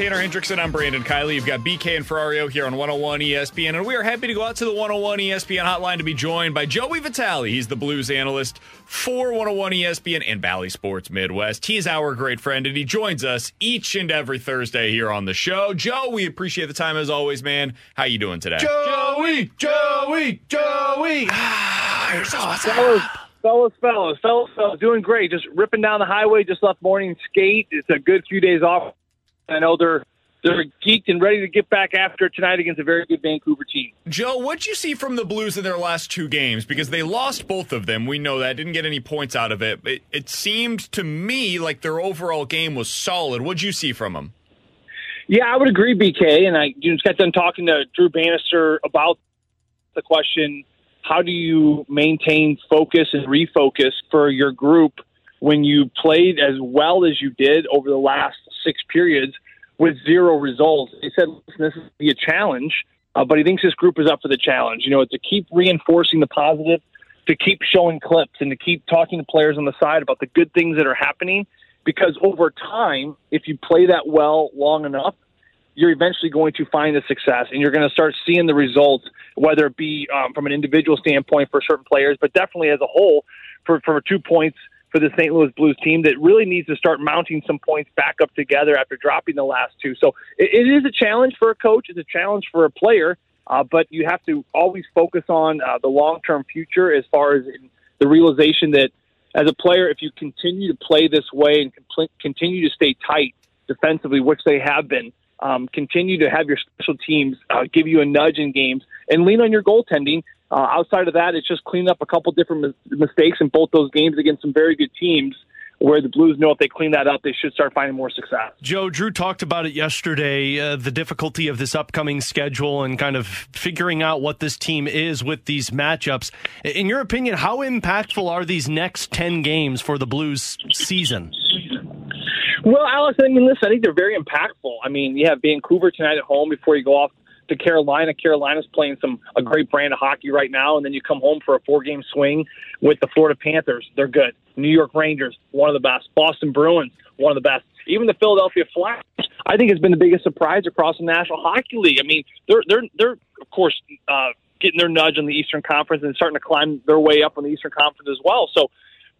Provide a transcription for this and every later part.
Tanner Hendrickson. I'm Brandon Kiley. You've got BK and Ferrario here on 101 ESPN, and we are happy to go out to the 101 ESPN hotline to be joined by Joey Vitale. He's the Blues analyst for 101 ESPN and Bally Sports Midwest. He is our great friend, and he joins us each and every Thursday here on the show. Joe, we appreciate the time as always, man. How you doing today? Joey, Joey, Joey. fellas, fellas, fellas, fellas, fellas, doing great. Just ripping down the highway. Just left morning skate. It's a good few days off I know they're they're geeked and ready to get back after tonight against a very good Vancouver team. Joe, what'd you see from the Blues in their last two games? Because they lost both of them. We know that. Didn't get any points out of it. It, it seemed to me like their overall game was solid. What'd you see from them? Yeah, I would agree, BK. And I just got done talking to Drew Bannister about the question how do you maintain focus and refocus for your group when you played as well as you did over the last six periods with zero results. He said, this is be a challenge, uh, but he thinks this group is up for the challenge. You know, to keep reinforcing the positive, to keep showing clips, and to keep talking to players on the side about the good things that are happening. Because over time, if you play that well long enough, you're eventually going to find the success and you're going to start seeing the results, whether it be um, from an individual standpoint for certain players, but definitely as a whole for, for two points for the St. Louis Blues team that really needs to start mounting some points back up together after dropping the last two. So it, it is a challenge for a coach. It's a challenge for a player, uh, but you have to always focus on uh, the long term future as far as the realization that as a player, if you continue to play this way and compl- continue to stay tight defensively, which they have been, um, continue to have your special teams uh, give you a nudge in games and lean on your goaltending uh, outside of that, it's just cleaning up a couple different mis- mistakes in both those games against some very good teams where the Blues know if they clean that up, they should start finding more success. Joe, Drew talked about it yesterday uh, the difficulty of this upcoming schedule and kind of figuring out what this team is with these matchups. In your opinion, how impactful are these next 10 games for the Blues season? Well, Alex, I mean, listen, I think they're very impactful. I mean, you have Vancouver tonight at home before you go off to Carolina. Carolina's playing some a great brand of hockey right now, and then you come home for a four game swing with the Florida Panthers. They're good. New York Rangers, one of the best. Boston Bruins, one of the best. Even the Philadelphia Flyers, I think, has been the biggest surprise across the National Hockey League. I mean, they're they're they're of course uh, getting their nudge on the Eastern Conference and starting to climb their way up on the Eastern Conference as well. So,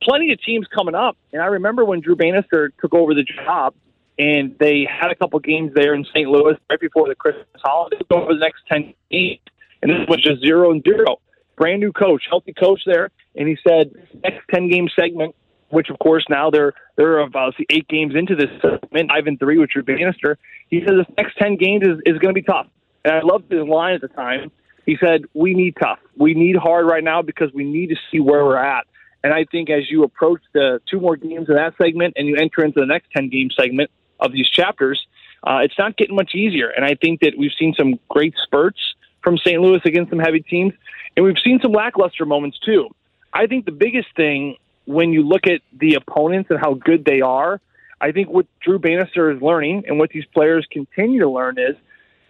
plenty of teams coming up. And I remember when Drew Bannister took over the job and they had a couple games there in St. Louis right before the Christmas holiday. Over the next ten games, and this was just zero and zero. Brand new coach, healthy coach there, and he said next ten game segment, which of course now they're they're about eight games into this segment, five and three, which are Bannister. He says the next ten games is, is going to be tough, and I loved his line at the time. He said, "We need tough. We need hard right now because we need to see where we're at." And I think as you approach the two more games in that segment and you enter into the next 10 game segment, of these chapters, uh, it's not getting much easier. And I think that we've seen some great spurts from St. Louis against some heavy teams, and we've seen some lackluster moments too. I think the biggest thing when you look at the opponents and how good they are, I think what Drew Bannister is learning and what these players continue to learn is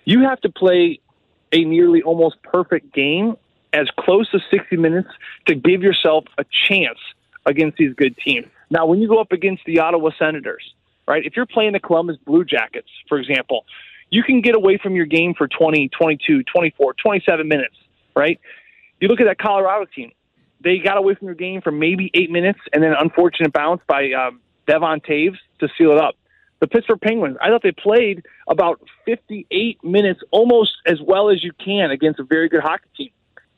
you have to play a nearly almost perfect game as close to 60 minutes to give yourself a chance against these good teams. Now, when you go up against the Ottawa Senators, right? If you're playing the Columbus Blue Jackets, for example, you can get away from your game for 20, 22, 24, 27 minutes, right? You look at that Colorado team. They got away from their game for maybe eight minutes and then an unfortunate bounce by um, Devon Toews to seal it up. the Pittsburgh Penguins. I thought they played about 58 minutes, almost as well as you can against a very good hockey team.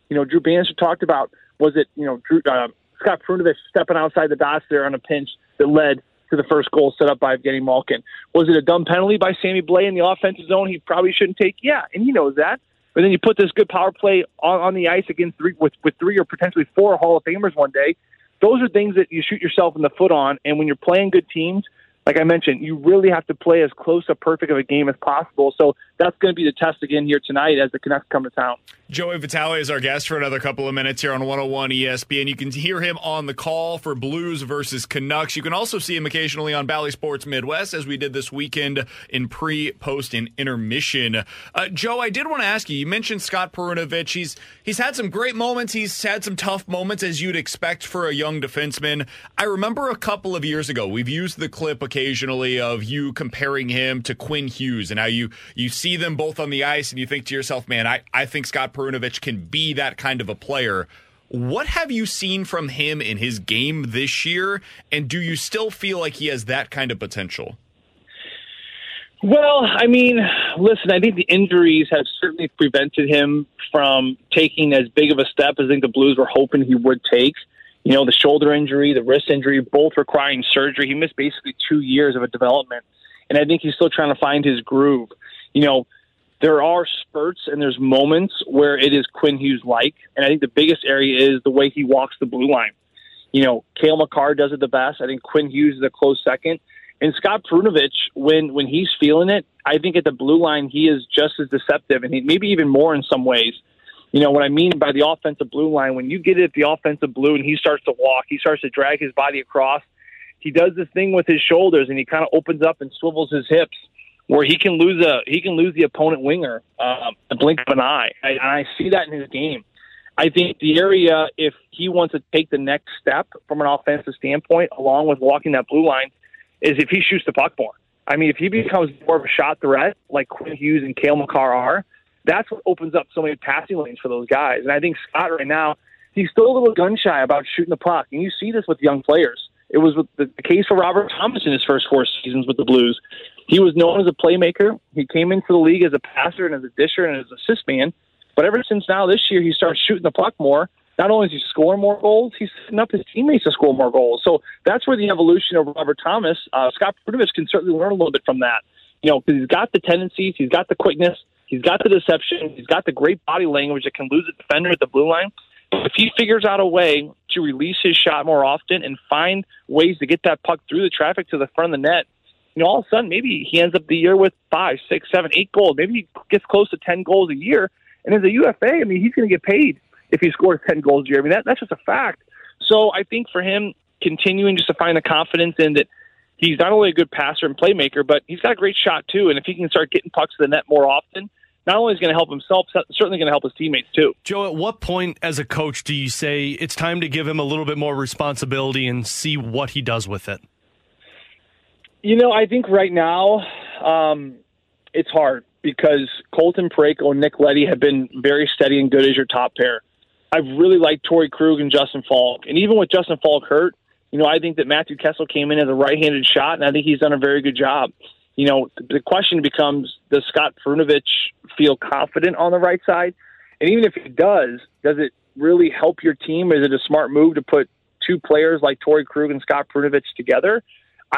You know, Drew Bannister talked about was it you know Drew, uh, Scott Perunovich stepping outside the dots there on a pinch that led to the first goal set up by Evgeny Malkin. Was it a dumb penalty by Sammy Blais in the offensive zone? He probably shouldn't take. Yeah, and he knows that. But then you put this good power play on, on the ice against three with, with three or potentially four Hall of Famers one day. Those are things that you shoot yourself in the foot on. And when you're playing good teams, like I mentioned, you really have to play as close to perfect of a game as possible. So that's going to be the test again here tonight as the Canucks come to town. Joey Vitale is our guest for another couple of minutes here on 101 ESPN. You can hear him on the call for Blues versus Canucks. You can also see him occasionally on Bally Sports Midwest, as we did this weekend in pre, post, and intermission. Uh, Joe, I did want to ask you. You mentioned Scott Perunovich. He's he's had some great moments. He's had some tough moments, as you'd expect for a young defenseman. I remember a couple of years ago, we've used the clip occasionally of you comparing him to Quinn Hughes, and how you you see them both on the ice, and you think to yourself, "Man, I I think Scott." Perunovich can be that kind of a player. What have you seen from him in his game this year? And do you still feel like he has that kind of potential? Well, I mean, listen, I think the injuries have certainly prevented him from taking as big of a step as I think the Blues were hoping he would take. You know, the shoulder injury, the wrist injury, both requiring surgery. He missed basically two years of a development. And I think he's still trying to find his groove. You know, there are spurts and there's moments where it is Quinn Hughes like, and I think the biggest area is the way he walks the blue line. You know, Cale Makar does it the best. I think Quinn Hughes is a close second. And Scott Perunovich, when when he's feeling it, I think at the blue line he is just as deceptive, and he, maybe even more in some ways. You know what I mean by the offensive blue line. When you get it at the offensive blue, and he starts to walk, he starts to drag his body across. He does this thing with his shoulders, and he kind of opens up and swivels his hips where he can lose a he can lose the opponent winger um, a blink of an eye. I, and I see that in his game. I think the area if he wants to take the next step from an offensive standpoint, along with walking that blue line, is if he shoots the puck more. I mean, if he becomes more of a shot threat like Quinn Hughes and Cale Makar are, that's what opens up so many passing lanes for those guys. And I think Scott right now, he's still a little gun shy about shooting the puck, and you see this with young players. It was the, the case for Robert Thomas in his first four seasons with the Blues. He was known as a playmaker. He came into the league as a passer and as a disher and as an assist man. But ever since now this year, he started shooting the puck more. Not only is he scoring more goals, he's setting up his teammates to score more goals. So that's where the evolution of Robert Thomas, uh, Scott Perunovich can certainly learn a little bit from that. You know, because he's got the tendencies, he's got the quickness, he's got the deception, he's got the great body language that can lose a defender at the blue line if he figures out a way to release his shot more often and find ways to get that puck through the traffic to the front of the net, you know, all of a sudden maybe he ends up the year with five, six, seven, eight goals. Maybe he gets close to ten goals a year. And as a UFA, I mean, he's going to get paid if he scores ten goals a year. I mean, that, that's just a fact. So I think for him, continuing just to find the confidence in that he's not only a good passer and playmaker, but he's got a great shot too. And if he can start getting pucks to the net more often, not only is going to help himself, certainly going to help his teammates too. Joe, at what point as a coach do you say it's time to give him a little bit more responsibility and see what he does with it? You know, I think right now um, it's hard because Colton Parayko and Nick Leddy have been very steady and good as your top pair. I've really liked Torey Krug and Justin Faulk. And even with Justin Faulk hurt, you know, I think that Matthew Kessel came in as a right handed shot, and I think he's done a very good job you know, the question becomes does Scott Perunovich feel confident on the right side? And even if he does, does it really help your team? Is it a smart move to put two players like Torey Krug and Scott Perunovich together?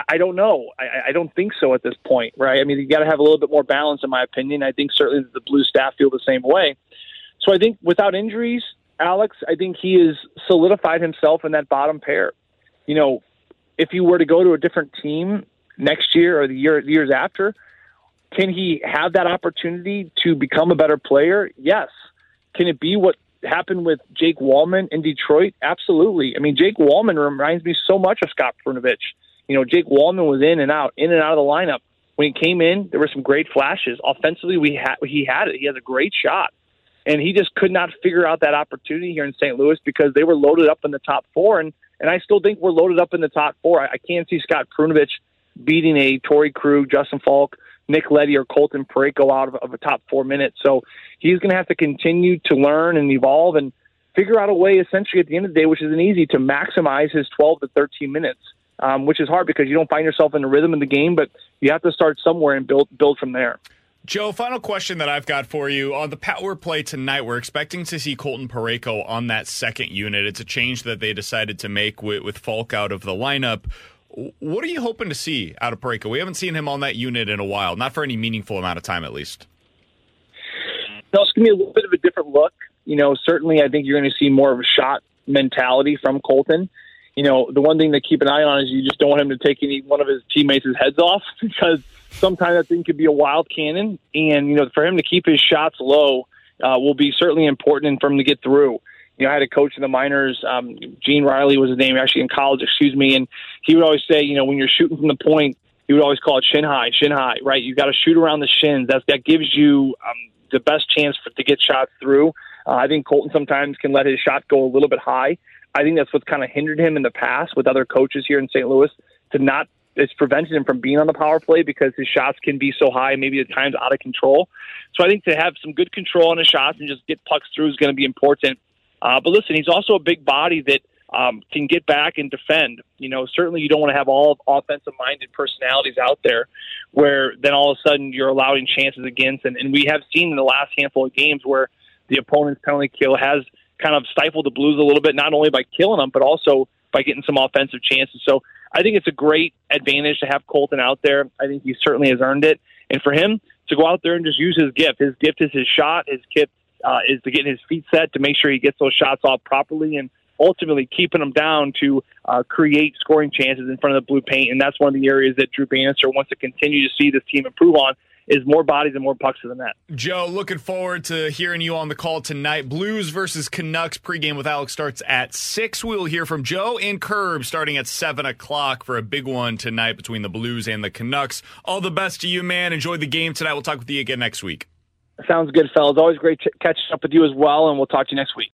I, don't know. I, I don't think so at this point, right? I mean, you got to have a little bit more balance, in my opinion. I think certainly the Blue staff feel the same way. So I think without injuries, Alex, I think he has solidified himself in that bottom pair. You know, if you were to go to a different team next year or the year years after? Can he have that opportunity to become a better player? Yes. Can it be what happened with Jake Walman in Detroit? Absolutely. I mean, Jake Walman reminds me so much of Scott Perunovich. You know, Jake Walman was in and out, in and out of the lineup. When he came in, there were some great flashes. Offensively, we had he had it. He has a great shot, and he just could not figure out that opportunity here in St. Louis because they were loaded up in the top four, and and I still think we're loaded up in the top four. I, I can't see Scott Perunovich beating a Torey Krug, Justin Faulk, Nick Leddy, or Colton Parayko out of, of a top four minutes. So he's going to have to continue to learn and evolve and figure out a way, essentially, at the end of the day, which isn't easy, to maximize his 12 to 13 minutes. Um, which is hard because you don't find yourself in the rhythm of the game. But you have to start somewhere and build build from there. Joe, final question that I've got for you. On the power play tonight, we're expecting to see Colton Parayko on that second unit. It's a change that they decided to make with, with Faulk out of the lineup. What are you hoping to see out of Parayko? We haven't seen him on that unit in a while, not for any meaningful amount of time at least. No, it's going to be a little bit of a different look. You know, certainly I think you're going to see more of a shot mentality from Colton. You know, the one thing to keep an eye on is you just don't want him to take any one of his teammates' heads off because – sometimes that thing could be a wild cannon, and you know for him to keep his shots low uh, will be certainly important for him to get through. You know, I had a coach in the minors, um, Gene Riley was his name, actually in college, excuse me, and he would always say, you know, when you're shooting from the point, he would always call it shin high, shin high, right? You got to shoot around the shins. That that gives you um, the best chance for, to get shots through. Uh, I think Colton sometimes can let his shot go a little bit high. I think that's what's kind of hindered him in the past with other coaches here in St. Louis to not it's prevented him from being on the power play because his shots can be so high, maybe at times out of control. So I think to have some good control on his shots and just get pucks through is going to be important. Uh, but listen, he's also a big body that um, can get back and defend. You know, certainly you don't want to have all offensive minded personalities out there where then all of a sudden you're allowing chances against. And, and we have seen in the last handful of games where the opponent's penalty kill has kind of stifled the Blues a little bit, not only by killing them, but also by getting some offensive chances. So I think it's a great advantage to have Colton out there. I think he certainly has earned it. And for him to go out there and just use his gift, his gift is his shot. His gift uh, is to get his feet set to make sure he gets those shots off properly and ultimately keeping them down to uh, create scoring chances in front of the blue paint. And that's one of the areas that Drew Bannister wants to continue to see this team improve on is more bodies and more pucks to the net. Joe, looking forward to hearing you on the call tonight. Blues versus Canucks pregame with Alex starts at 6. We'll hear from Joe and Curb starting at 7 o'clock for a big one tonight between the Blues and the Canucks. All the best to you, man. Enjoy the game tonight. We'll talk with you again next week. Sounds good, fellas. Always great catching up with you as well, and we'll talk to you next week.